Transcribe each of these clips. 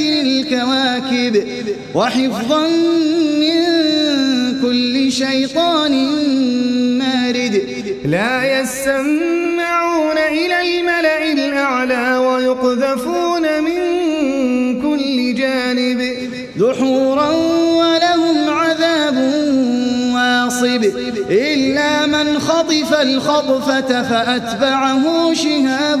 الكواكب وحفظا من كل شيطان مارد. لا يسمعون إلى الملأ الأعلى ويقذفون من كل جانب دحورا ولهم عذاب واصب. إلا من خطف الخطفة فأتبعه شهاب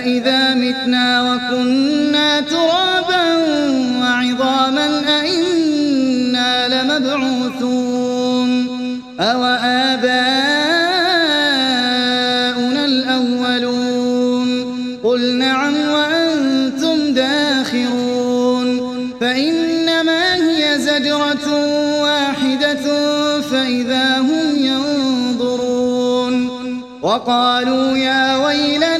أإذا متنا وكنا ترابا وعظاما أئنا لمبعوثون أو آباؤنا الأولون قل نعم وأنتم داخرون فإنما هي زجرة واحدة فإذا هم ينظرون وقالوا يا ويلنا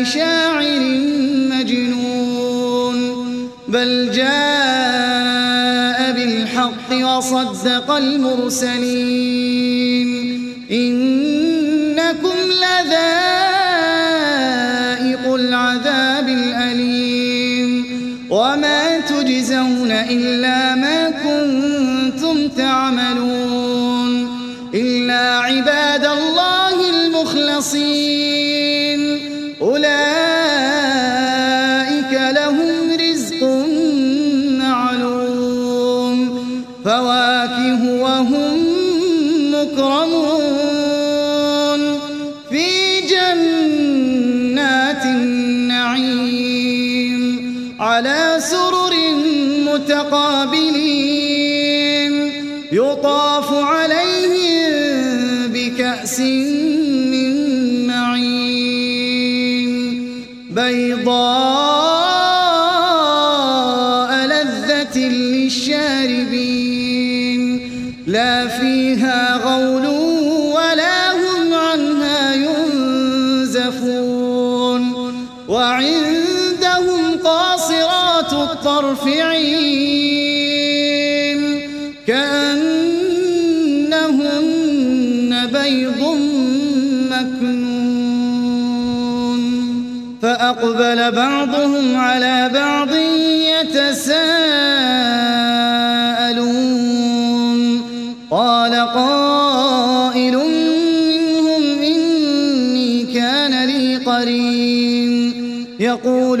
لشاعر مجنون بل جاء بالحق وصدق المرسلين. على سرر متقابلين يطاف عليهم بكأس عين كأنهن بيض مكنون. فأقبل بعضهم على بعض يتساءلون. قال قائل منهم إني كان لي قرين. يقول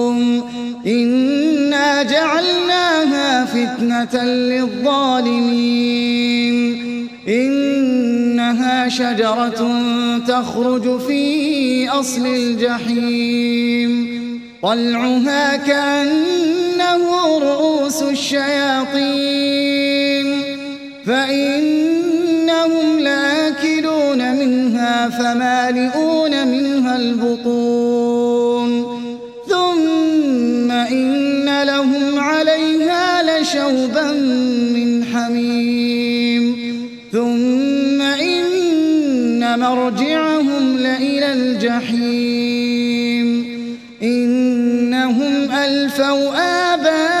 إنا جعلناها فتنة للظالمين. إنها شجرة تخرج في أصل الجحيم. طلعها كأنه رؤوس الشياطين. فإنهم لآكلون منها فمالئون منها البطون. لشوبا من حميم. ثم إن مرجعهم لإلى الجحيم. إنهم ألفوا آباءهم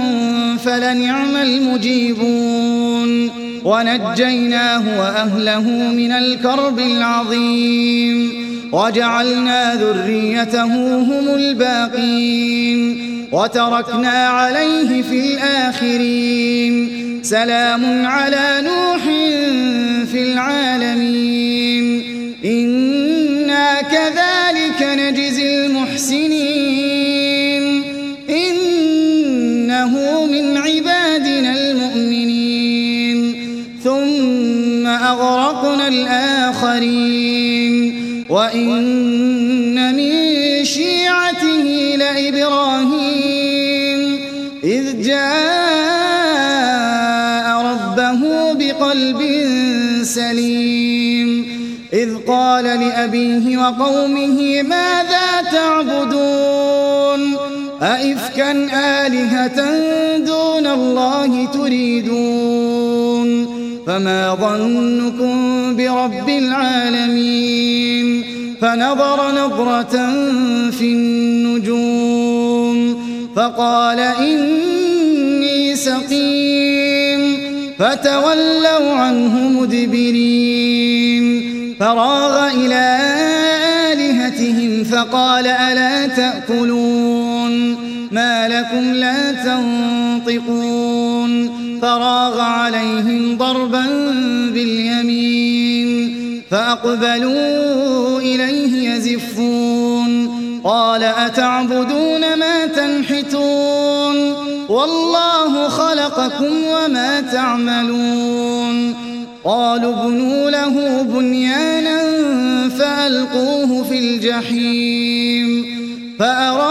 فلنعم المجيبون. ونجيناه وأهله من الكرب العظيم. وجعلنا ذريته هم الباقين. وتركنا عليه في الآخرين. سلام على نوح في العالمين. إنا كذلك نجزي المحسنين. وإن من شيعته لإبراهيم إذ جاء ربه بقلب سليم إذ قال لأبيه وقومه ماذا تعبدون؟ أئفكا آلهة الله تريدون فما ظنكم برب العالمين فنظر نظرة في النجوم فقال إني سقيم فتولوا عنه مدبرين فراغ إلى آلهتهم فقال ألا تأكلون ما لكم لا تنطقون فراغ عليهم ضربا باليمين فأقبلوا إليه يزفون قال أتعبدون ما تنحتون والله خلقكم وما تعملون قالوا ابنوا له بنيانا فألقوه في الجحيم فأرادوا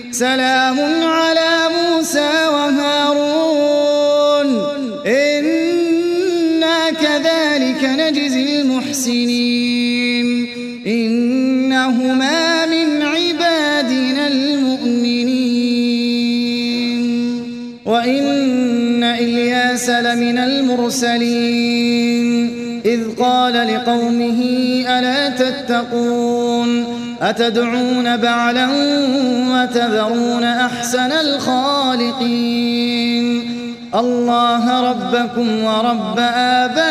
سلام على موسى وهارون. إنا كذلك نجزي المحسنين. إنهما من عبادنا المؤمنين. وإن إلياس لمن المرسلين. إذ قال لقومه ألا تتقون؟ أتدعون بعلا وتذرون أحسن الخالقين؟ الله ربكم ورب آبائكم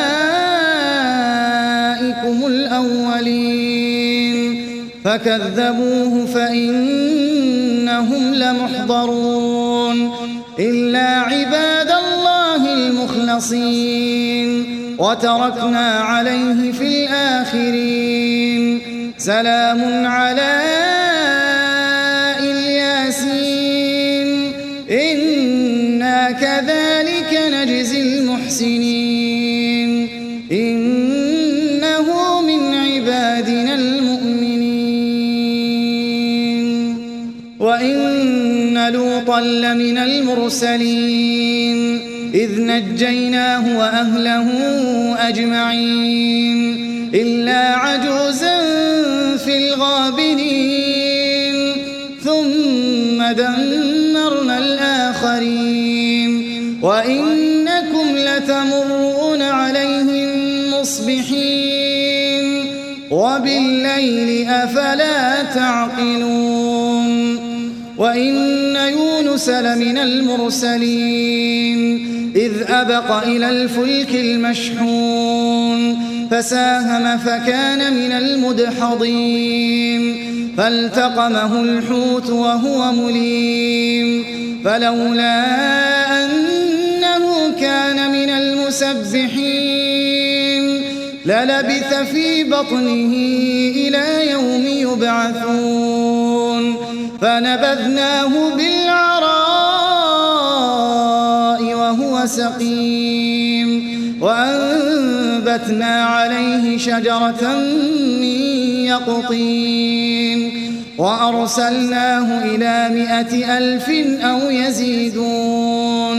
الأولين. فكذبوه فإنهم لمحضرون. إلا عباد الله المخلصين. وتركنا عليه في الآخرين. سلام على إلياسين. إنا كذلك نجزي المحسنين. إنه من عبادنا المؤمنين. وإن لوطا لمن المرسلين. إذ نجيناه وأهله أجمعين. لتمرون عليهم مصبحين وبالليل أفلا تعقلون وإن يونس لمن المرسلين إذ أبق إلى الفلك المشحون فساهم فكان من المدحضين فالتقمه الحوت وهو مليم فلولا من المسبحين. للبث في بطنه إلى يوم يبعثون. فنبذناه بالعراء وهو سقيم. وأنبت فأنبتنا عليه شجرة من يقطين. وأرسلناه إلى مائة ألف أو يزيدون.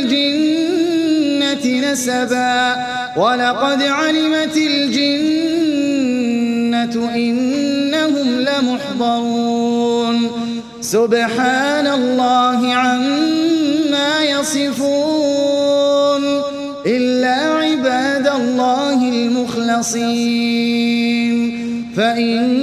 الجنة نسبا. ولقد علمت الجنة إنهم لمحضرون. سبحان الله عما يصفون. إلا عباد الله المخلصين. فإنكم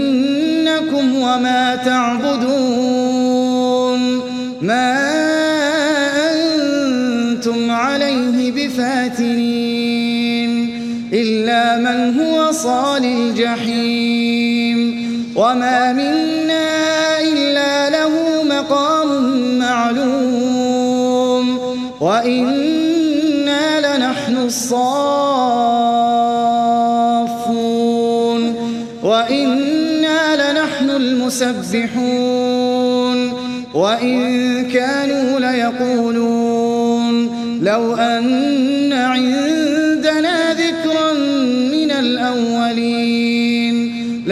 من هو صال الجحيم. وما منا إلا له مقام معلوم. وإنا لنحن الصافون. وإنا لنحن المسبحون. وإن كانوا ليقولون. لو أن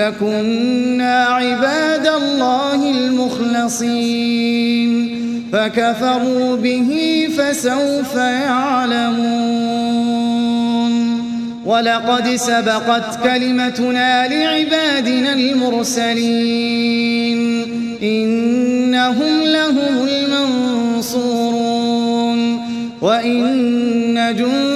لكنا عباد الله المخلصين. فكفروا به فسوف يعلمون. ولقد سبقت كلمتنا لعبادنا المرسلين. إنهم لهم المنصورون. وإن جندنا